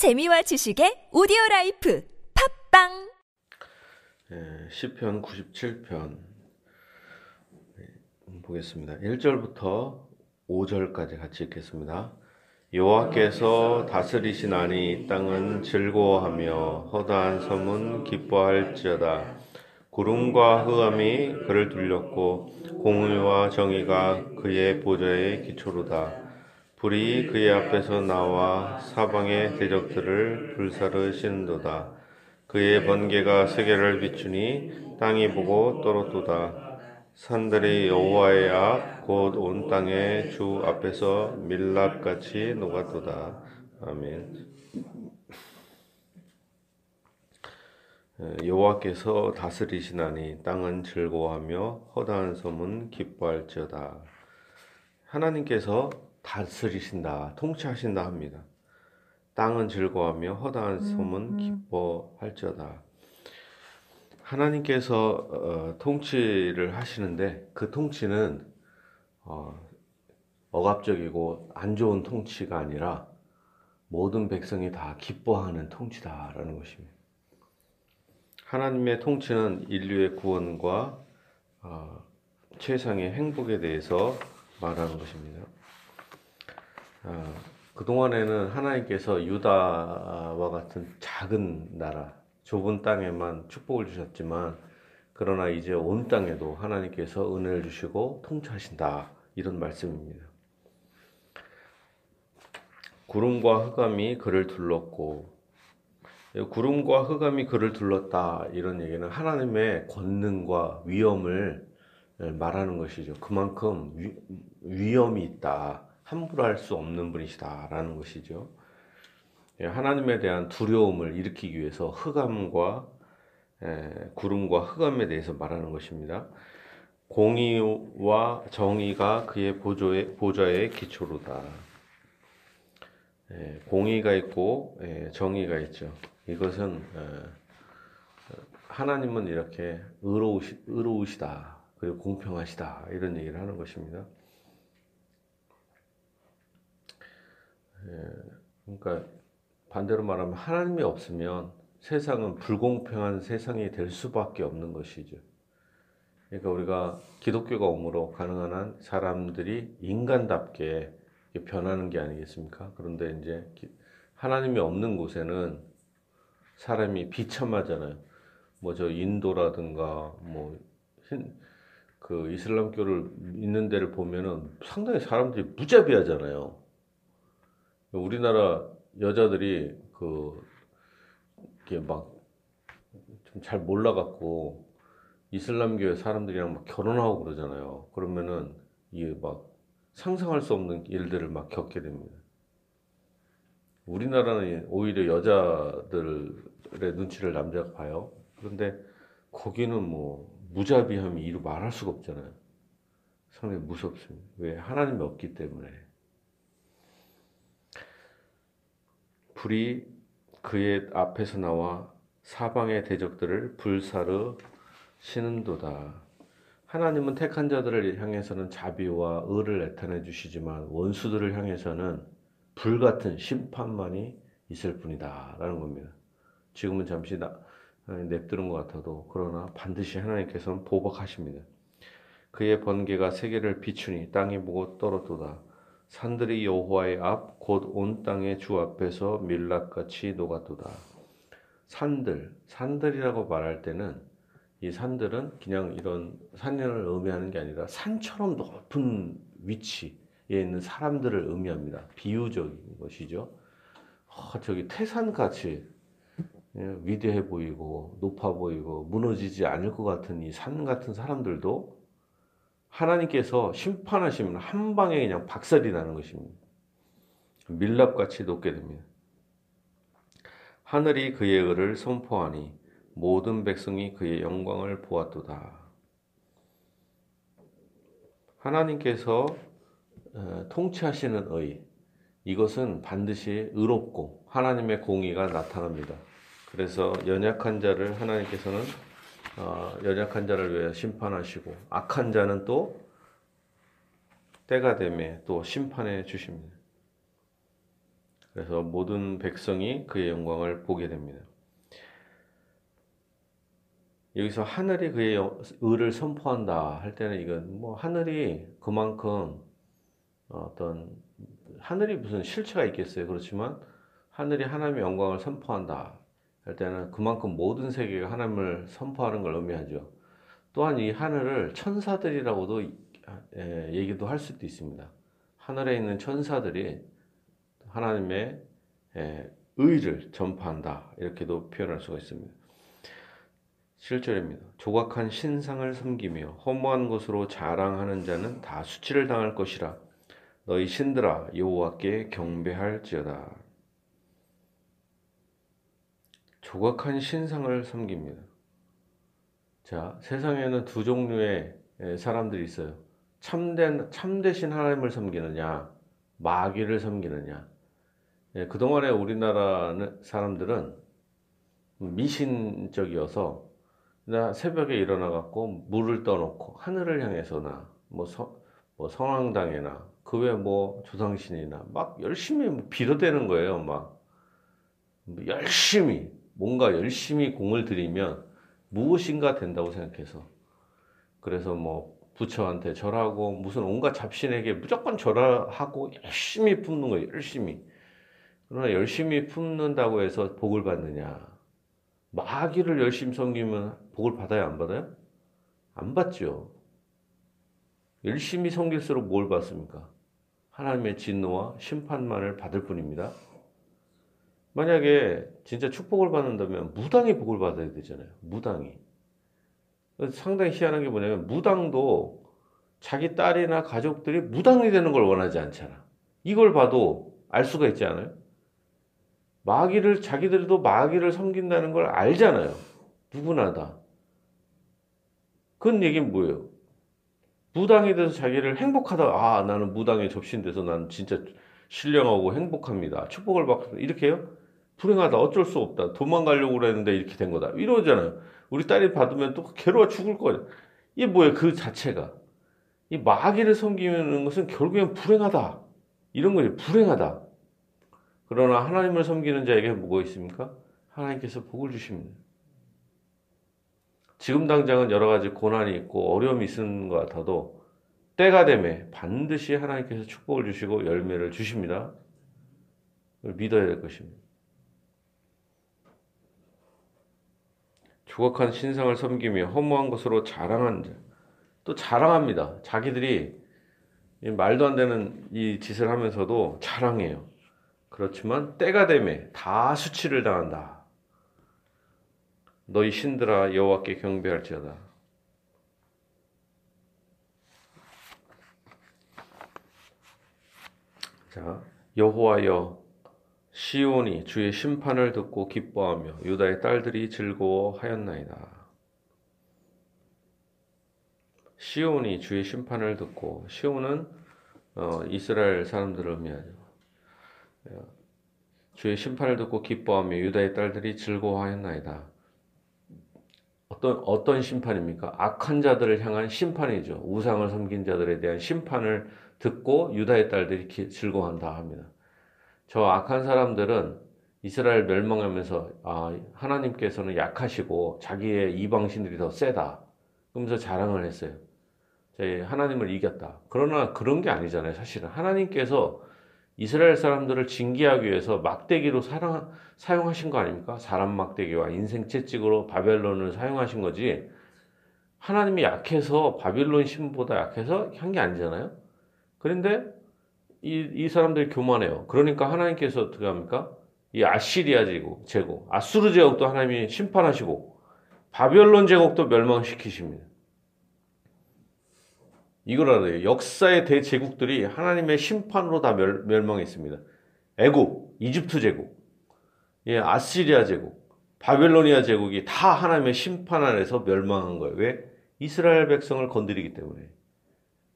재미와 지식의 오디오 life 팟빵 예, 시편 97편 보겠습니다. 1절부터 5절까지 같이 읽겠습니다. 여호와께서 다스리시나니 땅은 즐거워하며 허다한 섬은 기뻐할지어다. 구름과 흑암이 그를 둘렸고 공의와 정의가 그의 보좌의 기초로다. 불이 그의 앞에서 나와 사방의 대적들을 불사르시는도다. 그의 번개가 세계를 비추니 땅이 보고 떨어도다. 산들이 여호와의 앞 곧 온 땅의 주 앞에서 밀랍같이 녹아도다. 아멘. 여호와께서 다스리시나니 땅은 즐거워하며 허다한 섬은 기뻐할지어다. 하나님께서 다스리신다, 통치하신다 합니다. 땅은 즐거워하며 허다한 섬은 기뻐할지어다. 하나님께서 어, 통치를 하시는데 그 통치는 어, 억압적이고 안 좋은 통치가 아니라 모든 백성이 다 기뻐하는 통치다라는 것입니다. 하나님의 통치는 인류의 구원과 어, 최상의 행복에 대해서 말하는 것입니다. 어, 그동안에는 하나님께서 유다와 같은 작은 나라, 좁은 땅에만 축복을 주셨지만, 그러나 이제 온 땅에도 하나님께서 은혜를 주시고 통치하신다. 이런 말씀입니다. 구름과 흑암이 그를 둘렀고, 구름과 흑암이 그를 둘렀다. 이런 얘기는 하나님의 권능과 위엄을 말하는 것이죠. 그만큼 위, 위엄이 있다. 함부로 할 수 없는 분이시다라는 것이죠. 예, 하나님에 대한 두려움을 일으키기 위해서 흑암과 구름과 흑암에 대해서 말하는 것입니다. 공의와 정의가 그의 보조의, 보좌의 기초로다. 공의가 있고 정의가 있죠. 이것은 하나님은 이렇게 의로우시, 의로우시다. 그리고 공평하시다. 이런 얘기를 하는 것입니다. 그러니까 반대로 말하면 하나님이 없으면 세상은 불공평한 세상이 될 수밖에 없는 것이죠. 그러니까 우리가 기독교가 옴으로 가능한 한 사람들이 인간답게 변하는 게 아니겠습니까? 그런데 이제 하나님이 없는 곳에는 사람이 비참하잖아요. 뭐 저 인도라든가 뭐 그 이슬람교를 있는 데를 보면은 상당히 사람들이 무자비하잖아요. 우리나라 여자들이 그 이게 막 좀 잘 몰라갖고 이슬람교의 사람들이랑 막 결혼하고 그러잖아요. 그러면은 이게 막 상상할 수 없는 일들을 막 겪게 됩니다. 우리나라는 오히려 여자들의 눈치를 남자가 봐요. 그런데 거기는 뭐 무자비함이 이루 말할 수가 없잖아요. 상당히 무섭습니다. 왜? 하나님이 없기 때문에. 불이 그의 앞에서 나와 사방의 대적들을 불사르 시는도다. 하나님은 택한 자들을 향해서는 자비와 의를 나타내 주시지만 원수들을 향해서는 불같은 심판만이 있을 뿐이다. 라는 겁니다. 지금은 잠시 나, 냅두는 것 같아도 그러나 반드시 하나님께서는 보복하십니다. 그의 번개가 세계를 비추니 땅이 보고 떨어도다. 산들이 여호와의 앞 곧 온 땅의 주 앞에서 밀랍같이 녹아도다. 산들, 산들이라고 말할 때는 이 산들은 그냥 이런 산을 의미하는 게 아니라 산처럼 높은 위치에 있는 사람들을 의미합니다. 비유적인 것이죠. 어, 저기 태산같이 예, 위대해 보이고 높아 보이고 무너지지 않을 것 같은 이 산 같은 사람들도 하나님께서 심판하시면 한 방에 그냥 박살이 나는 것입니다. 밀랍같이 녹게 됩니다. 하늘이 그의 의를 선포하니 모든 백성이 그의 영광을 보았도다. 하나님께서 어, 통치하시는 의, 이것은 반드시 의롭고 하나님의 공의가 나타납니다. 그래서 연약한 자를 하나님께서는 어, 연약한 자를 위해 심판하시고 악한 자는 또 때가 되매 또 심판해 주십니다. 그래서 모든 백성이 그의 영광을 보게 됩니다. 여기서 하늘이 그의 의를 선포한다 할 때는 이건 뭐 하늘이 그만큼 어떤 하늘이 무슨 실체가 있겠어요. 그렇지만 하늘이 하나님의 영광을 선포한다 할 때는 그만큼 모든 세계가 하나님을 선포하는 걸 의미하죠. 또한 이 하늘을 천사들이라고도 예, 얘기도 할 수도 있습니다. 하늘에 있는 천사들이 하나님의 예, 의를 전파한다 이렇게도 표현할 수가 있습니다. 7절입니다. 조각한 신상을 섬기며 허무한 것으로 자랑하는 자는 다 수치를 당할 것이라 너희 신들아 여호와께 경배할지어다. 조각한 신상을 섬깁니다. 자, 세상에는 두 종류의 사람들이 있어요. 참된, 참되신 하나님을 섬기느냐, 마귀를 섬기느냐. 예, 그동안에 우리나라 사람들은 미신적이어서 나 새벽에 일어나갖고 물을 떠놓고 하늘을 향해서나 뭐, 서, 뭐 성황당에나 그 외 뭐 조상신이나 막 열심히 뭐 빌어대는 거예요. 막 열심히 뭔가 열심히 공을 들이면 무엇인가 된다고 생각해서 그래서 뭐 부처한테 절하고 무슨 온갖 잡신에게 무조건 절하고 열심히 품는 거예요. 열심히. 그러나 열심히 품는다고 해서 복을 받느냐? 마귀를 열심히 섬기면 복을 받아야 안 받아요? 안 받죠. 열심히 섬길수록 뭘 받습니까? 하나님의 진노와 심판만을 받을 뿐입니다. 만약에 진짜 축복을 받는다면 무당이 복을 받아야 되잖아요. 무당이. 상당히 희한한 게 뭐냐면 무당도 자기 딸이나 가족들이 무당이 되는 걸 원하지 않잖아. 이걸 봐도 알 수가 있지 않아요? 마귀를 자기들도 마귀를 섬긴다는 걸 알잖아요. 누구나 다. 그런 얘기는 뭐예요? 무당이 돼서 자기를 행복하다. 아, 나는 무당에 접신돼서 나는 진짜 신령하고 행복합니다. 축복을 받고 이렇게 해요? 불행하다. 어쩔 수 없다. 도망가려고 그랬는데 이렇게 된 거다. 이러잖아요. 우리 딸이 받으면 또 괴로워 죽을 거예요. 이게 뭐예요? 그 자체가. 이 마귀를 섬기는 것은 결국엔 불행하다. 이런 거예요. 불행하다. 그러나 하나님을 섬기는 자에게 뭐가 있습니까? 하나님께서 복을 주십니다. 지금 당장은 여러 가지 고난이 있고 어려움이 있는 것 같아도 때가 되매 반드시 하나님께서 축복을 주시고 열매를 주십니다. 믿어야 될 것입니다. 조각한 신상을 섬기며 허무한 것으로 자랑한 자. 또 자랑합니다. 자기들이 말도 안 되는 이 짓을 하면서도 자랑해요. 그렇지만 때가 되매 다 수치를 당한다. 너희 신들아 여호와께 경배할지어다. 자, 여호와여 시온이 주의 심판을 듣고 기뻐하며 유다의 딸들이 즐거워하였나이다. 시온이 주의 심판을 듣고 시온은 어, 이스라엘 사람들을 의미하죠. 주의 심판을 듣고 기뻐하며 유다의 딸들이 즐거워하였나이다. 어떤 어떤 심판입니까? 악한 자들을 향한 심판이죠. 우상을 섬긴 자들에 대한 심판을 듣고 유다의 딸들이 즐거워한다 합니다. 저 악한 사람들은 이스라엘 멸망하면서 아, 하나님께서는 약하시고 자기의 이방 신들이 더 세다. 그러면서 자랑을 했어요. 하나님을 이겼다. 그러나 그런 게 아니잖아요. 사실은 하나님께서 이스라엘 사람들을 징계하기 위해서 막대기로 사랑, 사용하신 거 아닙니까? 사람 막대기와 인생 채찍으로 바벨론을 사용하신 거지. 하나님이 약해서 바빌론 신보다 약해서 한 게 아니잖아요. 그런데 이, 이 사람들이 교만해요. 그러니까 하나님께서 어떻게 합니까? 이 아시리아 제국, 제국, 아수르 제국도 하나님이 심판하시고 바벨론 제국도 멸망시키십니다. 이걸 알아요. 역사의 대제국들이 하나님의 심판으로 다 멸, 멸망했습니다. 애국, 이집트 제국, 예, 아시리아 제국, 바벨로니아 제국이 다 하나님의 심판 아래서 멸망한 거예요. 왜? 이스라엘 백성을 건드리기 때문에.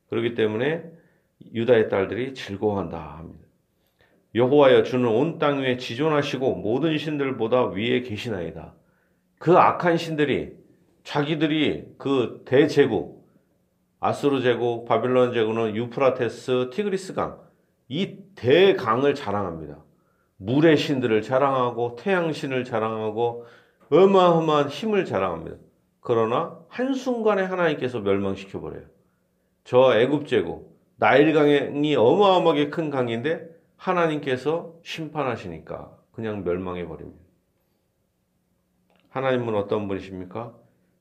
그렇기 때문에 유다의 딸들이 즐거워한다 합니다. 여호와여 주는 온 땅 위에 지존하시고 모든 신들보다 위에 계시나이다. 그 악한 신들이 자기들이 그 대제국 아수르 제국, 바빌론 제국은 유프라테스, 티그리스 강, 이 대강을 자랑합니다. 물의 신들을 자랑하고 태양 신을 자랑하고 어마어마한 힘을 자랑합니다. 그러나 한순간에 하나님께서 멸망시켜 버려요. 저 애굽 제국 나일강이 어마어마하게 큰 강인데 하나님께서 심판하시니까 그냥 멸망해 버립니다. 하나님은 어떤 분이십니까?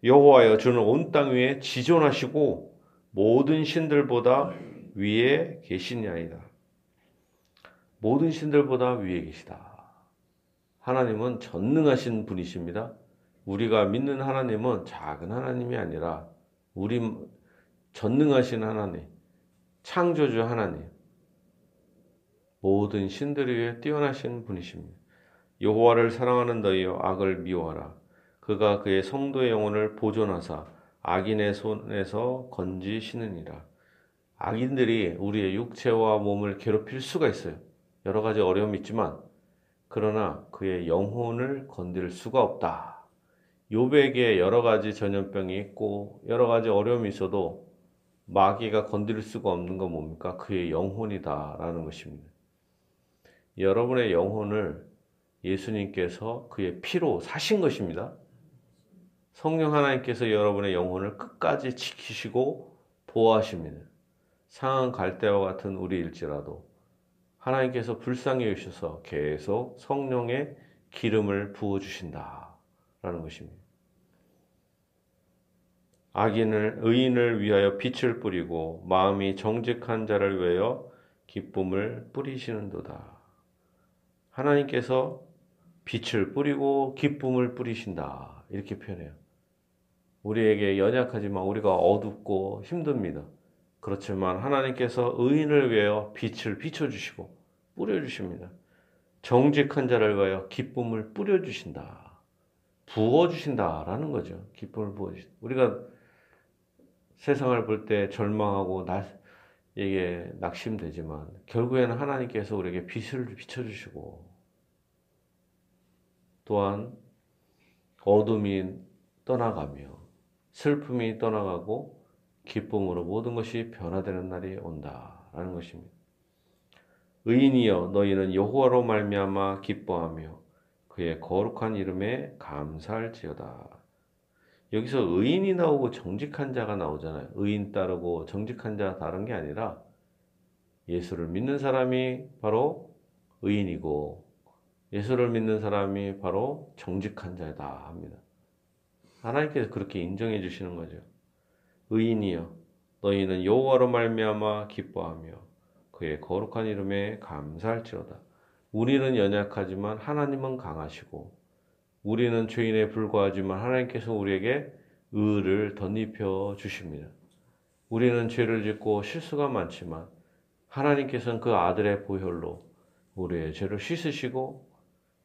여호와여 주는 온 땅 위에 지존하시고 모든 신들보다 위에 계시냐이다. 모든 신들보다 위에 계시다. 하나님은 전능하신 분이십니다. 우리가 믿는 하나님은 작은 하나님이 아니라 우리 전능하신 하나님, 창조주 하나님, 모든 신들 위에 뛰어나신 분이십니다. 여호와를 사랑하는 너희여 악을 미워하라. 그가 그의 성도의 영혼을 보존하사 악인의 손에서 건지시느니라. 악인들이 우리의 육체와 몸을 괴롭힐 수가 있어요. 여러 가지 어려움이 있지만 그러나 그의 영혼을 건드릴 수가 없다. 요백에 여러 가지 전염병이 있고 여러 가지 어려움이 있어도 마귀가 건드릴 수가 없는 건 뭡니까? 그의 영혼이다라는 것입니다. 여러분의 영혼을 예수님께서 그의 피로 사신 것입니다. 성령 하나님께서 여러분의 영혼을 끝까지 지키시고 보호하십니다. 상한 갈대와 같은 우리일지라도 하나님께서 불쌍히 여기셔서 계속 성령의 기름을 부어 주신다라는 것입니다. 악인을 의인을 위하여 빛을 뿌리고 마음이 정직한 자를 위하여 기쁨을 뿌리시는도다. 하나님께서 빛을 뿌리고 기쁨을 뿌리신다. 이렇게 표현해요. 우리에게 연약하지만 우리가 어둡고 힘듭니다. 그렇지만 하나님께서 의인을 위하여 빛을 비춰주시고 뿌려주십니다. 정직한 자를 위하여 기쁨을 뿌려주신다. 부어주신다라는 거죠. 기쁨을 부어주신다. 우리가 세상을 볼 때 절망하고 나, 이게 낙심되지만 결국에는 하나님께서 우리에게 빛을 비춰주시고 또한 어둠이 떠나가며 슬픔이 떠나가고 기쁨으로 모든 것이 변화되는 날이 온다라는 것입니다. 의인이여 너희는 여호와로 말미암아 기뻐하며 그의 거룩한 이름에 감사할지어다. 여기서 의인이 나오고 정직한 자가 나오잖아요. 의인 따르고 정직한 자 다른 게 아니라 예수를 믿는 사람이 바로 의인이고 예수를 믿는 사람이 바로 정직한 자다 합니다. 하나님께서 그렇게 인정해 주시는 거죠. 의인이여 너희는 여호와로 말미암아 기뻐하며 그의 거룩한 이름에 감사할지어다. 우리는 연약하지만 하나님은 강하시고 우리는 죄인에 불과하지만 하나님께서 우리에게 의를 덧입혀 주십니다. 우리는 죄를 짓고 실수가 많지만 하나님께서는 그 아들의 보혈로 우리의 죄를 씻으시고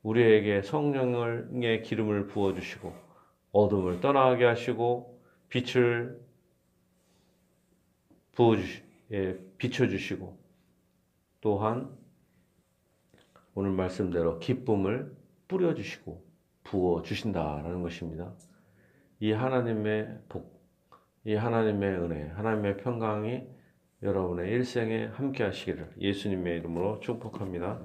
우리에게 성령의 기름을 부어 주시고 어둠을 떠나게 하시고 빛을 부어 주시 예, 비춰 주시고 또한 오늘 말씀대로 기쁨을 뿌려 주시고 부어 주신다라는 것입니다. 이 하나님의 복, 이 하나님의 은혜, 하나님의 평강이 여러분의 일생에 함께 하시기를 예수님의 이름으로 축복합니다.